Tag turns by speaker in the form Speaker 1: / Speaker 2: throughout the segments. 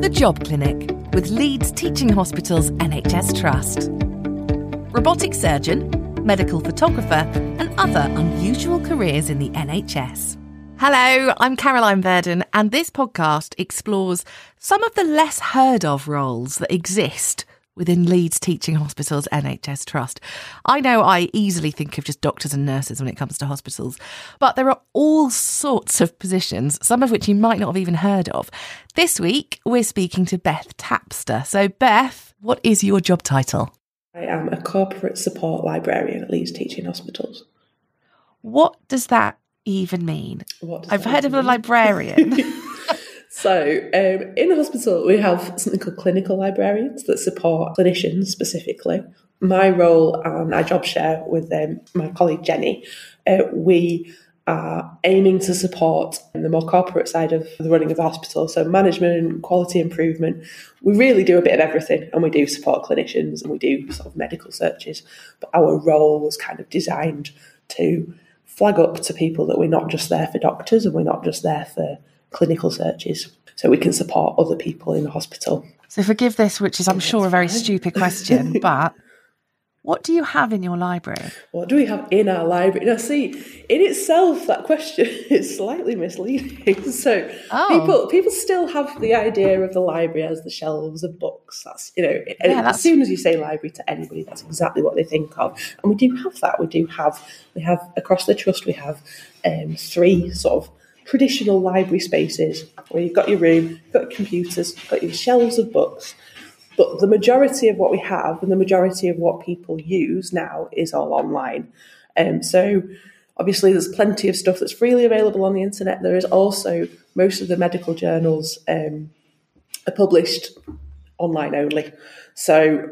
Speaker 1: The Job Clinic with Leeds Teaching Hospitals NHS Trust. Robotic surgeon, medical photographer, and other unusual careers in the NHS. Hello, I'm Caroline Verdon, and this podcast explores some of the less heard of roles that exist within Leeds Teaching Hospitals NHS Trust. I know I easily think of just doctors and nurses when it comes to hospitals, but there are all sorts of positions, some of which you might not have even heard of. This week, we're speaking to Beth Tapster. So, Beth, what is your job title?
Speaker 2: I am a corporate support librarian at Leeds Teaching Hospitals.
Speaker 1: What does that even mean? I've heard of mean? a librarian.
Speaker 2: So, um, in the hospital, we have something called clinical librarians that support clinicians specifically. My role and I job share with um, my colleague Jenny. Uh, we are aiming to support the more corporate side of the running of the hospital, so management, and quality improvement. We really do a bit of everything, and we do support clinicians and we do sort of medical searches. But our role was kind of designed to flag up to people that we're not just there for doctors and we're not just there for clinical searches so we can support other people in the hospital.
Speaker 1: So forgive this, which is, I'm sure, a very stupid question, but what do you have in your library?
Speaker 2: What do we have in our library? Now, see, in itself, that question is slightly misleading. So oh. people people still have the idea of the library as the shelves of books. That's you know, yeah, that's... as soon as you say library to anybody, that's exactly what they think of. And we do have that. We do have we have across the trust we have um, three sort of traditional library spaces where you've got your room, got your computers, got your shelves of books. But the majority of what we have and the majority of what people use now is all online. Um, so obviously there's plenty of stuff that's freely available on the internet. There is also most of the medical journals um, are published online only. So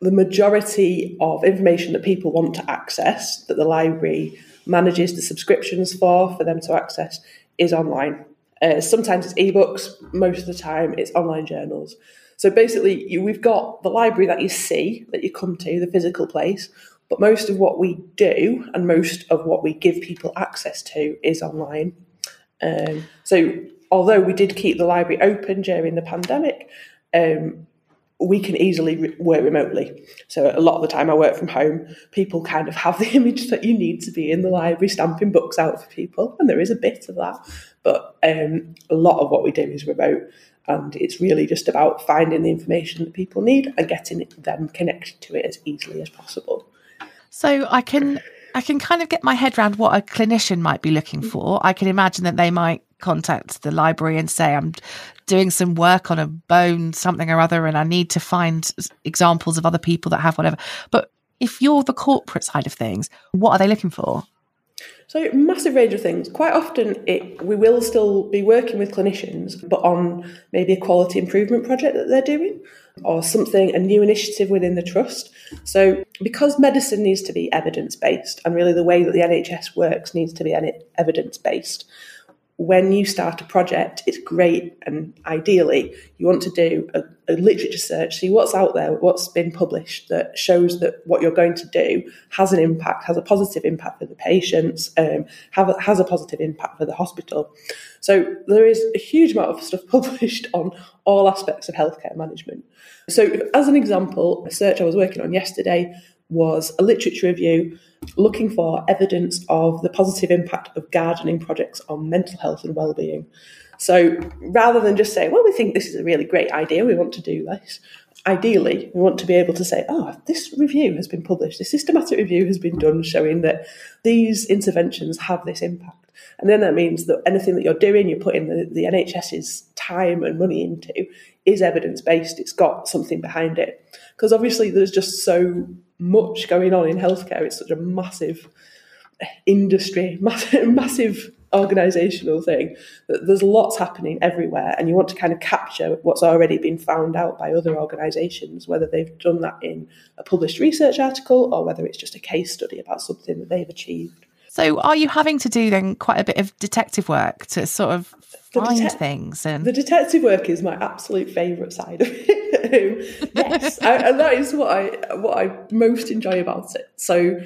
Speaker 2: the majority of information that people want to access that the library manages the subscriptions for for them to access is online. Uh, sometimes it's ebooks, most of the time it's online journals. So basically, you, we've got the library that you see, that you come to, the physical place, but most of what we do and most of what we give people access to is online. Um, so although we did keep the library open during the pandemic, um, we can easily re- work remotely. So a lot of the time I work from home, people kind of have the image that you need to be in the library stamping books out for people, and there is a bit of that. But um, a lot of what we do is remote, and it's really just about finding the information that people need and getting them connected to it as easily as possible.
Speaker 1: So I can I can kind of get my head around what a clinician might be looking for. I can imagine that they might contact the library and say, I'm doing some work on a bone, something or other, and I need to find examples of other people that have whatever. But if you're the corporate side of things, what are they looking for?
Speaker 2: So, massive range of things. Quite often, it, we will still be working with clinicians, but on maybe a quality improvement project that they're doing or something, a new initiative within the trust. So, because medicine needs to be evidence based, and really the way that the NHS works needs to be evidence based, when you start a project, it's great and ideally you want to do a, a, literature search, see what's out there, what's been published that shows that what you're going to do has an impact, has a positive impact for the patients, um, have has a positive impact for the hospital. So there is a huge amount of stuff published on all aspects of healthcare management. So as an example, a search I was working on yesterday was a literature review looking for evidence of the positive impact of gardening projects on mental health and well-being. So rather than just saying, well, we think this is a really great idea, we want to do this, ideally, we want to be able to say, oh, this review has been published, this systematic review has been done showing that these interventions have this impact. And then that means that anything that you're doing, you're putting the, the NHS's time and money into, is evidence based. It's got something behind it. Because obviously, there's just so much going on in healthcare. It's such a massive industry, massive, massive organizational thing that there's lots happening everywhere and you want to kind of capture what's already been found out by other organizations whether they've done that in a published research article or whether it's just a case study about something that they've achieved
Speaker 1: so are you having to do then quite a bit of detective work to sort of find det- things and
Speaker 2: the detective work is my absolute favorite side of it yes I, and that is what i what i most enjoy about it so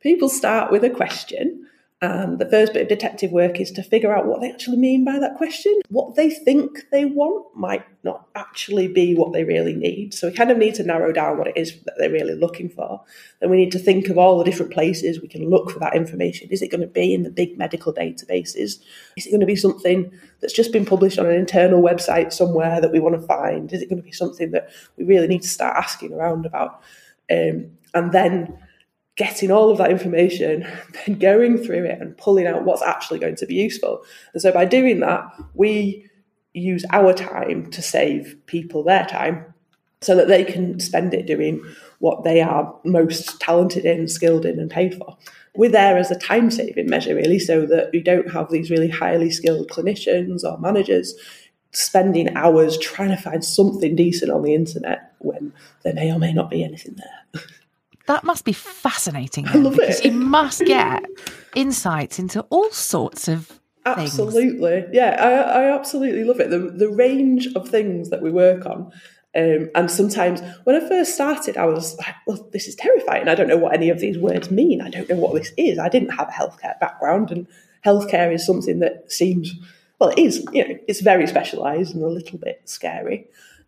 Speaker 2: people start with a question And the first bit of detective work is to figure out what they actually mean by that question. What they think they want might not actually be what they really need. So we kind of need to narrow down what it is that they're really looking for. Then we need to think of all the different places we can look for that information. Is it going to be in the big medical databases? Is it going to be something that's just been published on an internal website somewhere that we want to find? Is it going to be something that we really need to start asking around about? Um, and then getting all of that information, then going through it and pulling out what's actually going to be useful. And so by doing that, we use our time to save people their time so that they can spend it doing what they are most talented in, skilled in, and paid for. We're there as a time saving measure, really, so that we don't have these really highly skilled clinicians or managers spending hours trying to find something decent on the internet when there may or may not be anything there.
Speaker 1: That must be fascinating.
Speaker 2: I love
Speaker 1: because
Speaker 2: it.
Speaker 1: you must get insights into all sorts of things.
Speaker 2: Absolutely, yeah, I, I absolutely love it. The the range of things that we work on, um, and sometimes when I first started, I was like, "Well, this is terrifying. I don't know what any of these words mean. I don't know what this is. I didn't have a healthcare background, and healthcare is something that seems well, it is. You know, it's very specialised and a little bit scary."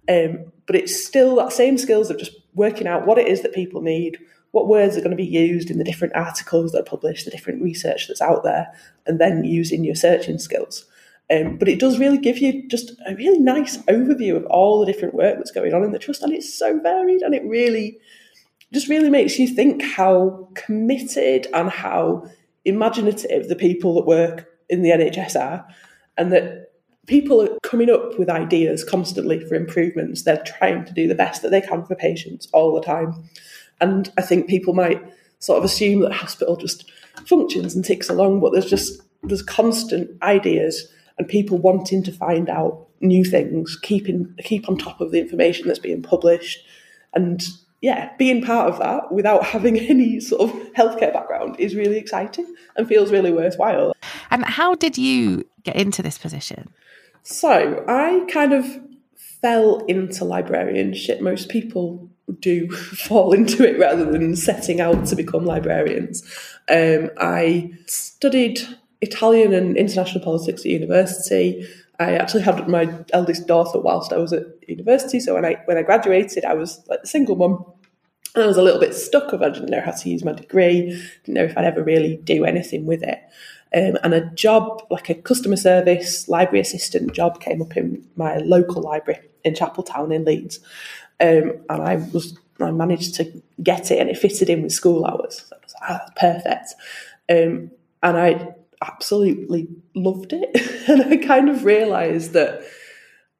Speaker 2: Um, but it's still that same skills of just working out what it is that people need, what words are going to be used in the different articles that are published, the different research that's out there, and then using your searching skills. Um, but it does really give you just a really nice overview of all the different work that's going on in the trust, and it's so varied, and it really just really makes you think how committed and how imaginative the people that work in the NHS are, and that people are coming up with ideas constantly for improvements. They're trying to do the best that they can for patients all the time. And I think people might sort of assume that hospital just functions and ticks along, but there's just there's constant ideas and people wanting to find out new things, keeping keep on top of the information that's being published, and yeah, being part of that without having any sort of healthcare background is really exciting and feels really worthwhile.
Speaker 1: And how did you get into this position?
Speaker 2: So I kind of fell into librarianship. Most people do fall into it rather than setting out to become librarians. Um, I studied Italian and international politics at university. I actually had my eldest daughter whilst I was at university. So when I when I graduated, I was like a single mum. And I was a little bit stuck of I didn't know how to use my degree, didn't know if I'd ever really do anything with it. Um, and a job, like a customer service library assistant job, came up in my local library in Chapeltown in Leeds. Um, and I was I managed to get it, and it fitted in with school hours. So I was ah, perfect. Um, and I absolutely loved it, and I kind of realised that,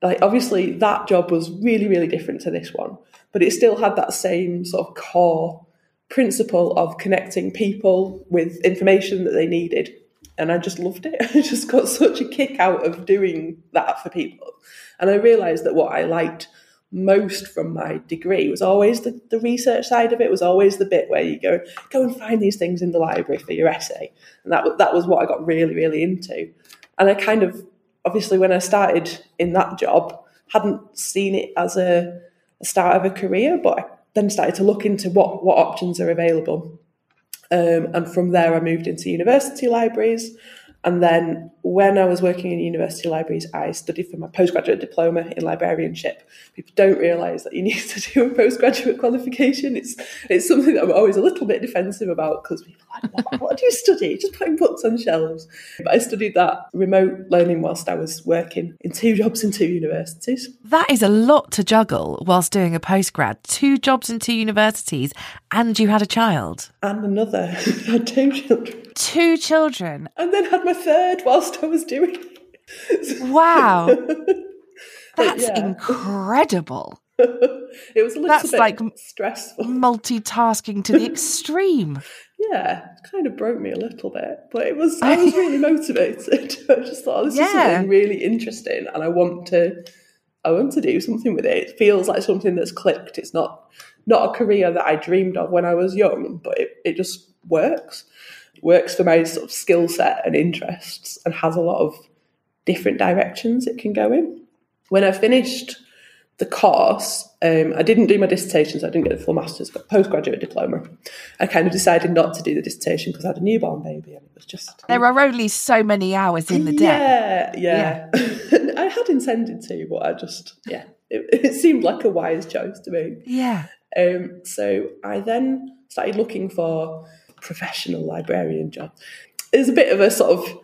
Speaker 2: like, obviously that job was really, really different to this one, but it still had that same sort of core principle of connecting people with information that they needed and I just loved it. I just got such a kick out of doing that for people. And I realised that what I liked most from my degree was always the, the research side of it, was always the bit where you go, go and find these things in the library for your essay. And that, that was what I got really, really into. And I kind of, obviously, when I started in that job, hadn't seen it as a, a start of a career, but I then started to look into what, what options are available. Um, and from there, I moved into university libraries. And then when I was working in university libraries, I studied for my postgraduate diploma in librarianship. People don't realise that you need to do a postgraduate qualification. It's it's something that I'm always a little bit defensive about because people are like, what, what do you study? Just putting books on shelves. But I studied that remote learning whilst I was working in two jobs in two universities.
Speaker 1: That is a lot to juggle whilst doing a postgrad. Two jobs in two universities, and you had a child.
Speaker 2: And another. I had two children.
Speaker 1: Two children.
Speaker 2: And then had my third whilst I was doing it.
Speaker 1: Wow. That's
Speaker 2: yeah.
Speaker 1: incredible.
Speaker 2: it was a little
Speaker 1: That's
Speaker 2: bit
Speaker 1: like
Speaker 2: stressful.
Speaker 1: Multitasking to the extreme.
Speaker 2: Yeah, it kind of broke me a little bit, but it was I was really motivated. I just thought oh, this is something really interesting, and I want to I want to do something with it. It feels like something that's clicked. It's not not a career that I dreamed of when I was young, but it, it just works. Works for my sort of skill set and interests, and has a lot of different directions it can go in. When I finished the course, um, I didn't do my dissertation, so I didn't get a full master's, got postgraduate diploma. I kind of decided not to do the dissertation because I had a newborn baby and it was just.
Speaker 1: There are only so many hours in the day.
Speaker 2: Yeah, yeah. yeah. I had intended to, but I just, yeah, it, it seemed like a wise choice to me.
Speaker 1: Yeah.
Speaker 2: Um, so I then started looking for professional librarian job. There's a bit of a sort of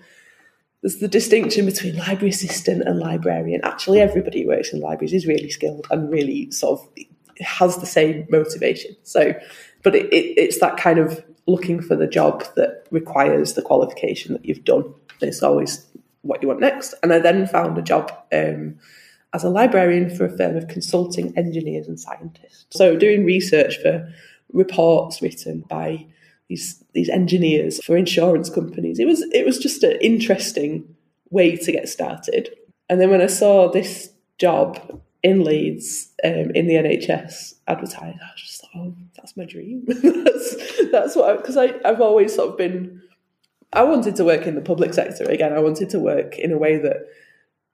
Speaker 2: there's the distinction between library assistant and librarian. Actually, everybody who works in libraries is really skilled and really sort of has the same motivation. So, but it, it, it's that kind of looking for the job that requires the qualification that you've done. It's always what you want next. And I then found a job um, as a librarian for a firm of consulting engineers and scientists. So, doing research for reports written by these these engineers for insurance companies. It was it was just an interesting way to get started. And then when I saw this job in Leeds um, in the NHS advertised, I was just like, oh, that's my dream. that's that's what because I, I I've always sort of been. I wanted to work in the public sector again. I wanted to work in a way that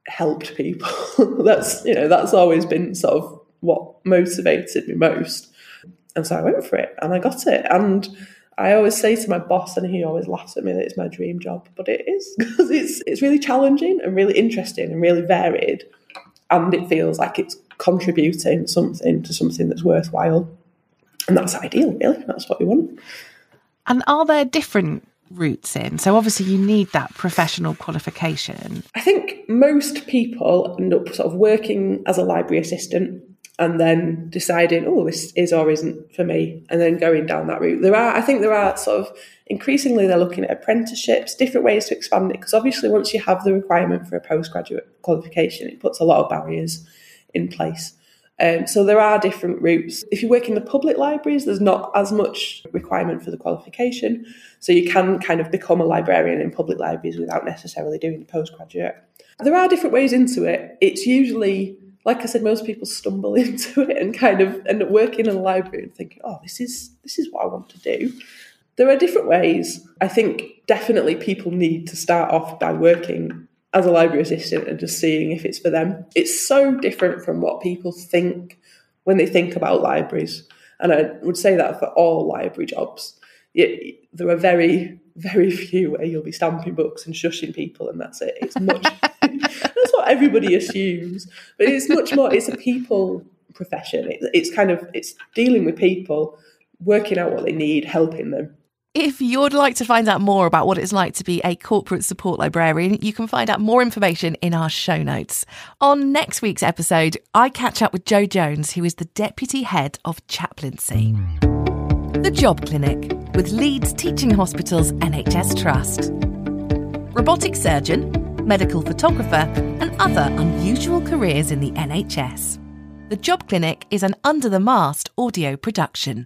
Speaker 2: helped people. that's you know that's always been sort of what motivated me most. And so I went for it and I got it. And I always say to my boss, and he always laughs at me that it's my dream job, but it is because it's it's really challenging and really interesting and really varied, and it feels like it's contributing something to something that's worthwhile, and that's ideal. Really, that's what we want.
Speaker 1: And are there different routes in? So obviously you need that professional qualification.
Speaker 2: I think most people end up sort of working as a library assistant and then deciding, oh, this is or isn't for me, and then going down that route. There are, I think, there are sort of increasingly they're looking at apprenticeships, different ways to expand it, because obviously once you have the requirement for a postgraduate qualification, it puts a lot of barriers in place. Um, so there are different routes. If you work in the public libraries, there's not as much requirement for the qualification, so you can kind of become a librarian in public libraries without necessarily doing the postgraduate. There are different ways into it. It's usually like I said, most people stumble into it and kind of end up working in a library and thinking, oh, this is this is what I want to do. There are different ways. I think definitely people need to start off by working as a library assistant and just seeing if it's for them. It's so different from what people think when they think about libraries. And I would say that for all library jobs. It, there are very, very few where you'll be stamping books and shushing people, and that's it. It's much what everybody assumes. But it's much more, it's a people profession. It, it's kind of, it's dealing with people, working out what they need, helping them.
Speaker 1: If you'd like to find out more about what it's like to be a corporate support librarian, you can find out more information in our show notes. On next week's episode, I catch up with Joe Jones, who is the Deputy Head of Chaplaincy. The Job Clinic with Leeds Teaching Hospitals NHS Trust. Robotic surgeon, medical photographer, and other unusual careers in the NHS. The Job Clinic is an under the mast audio production.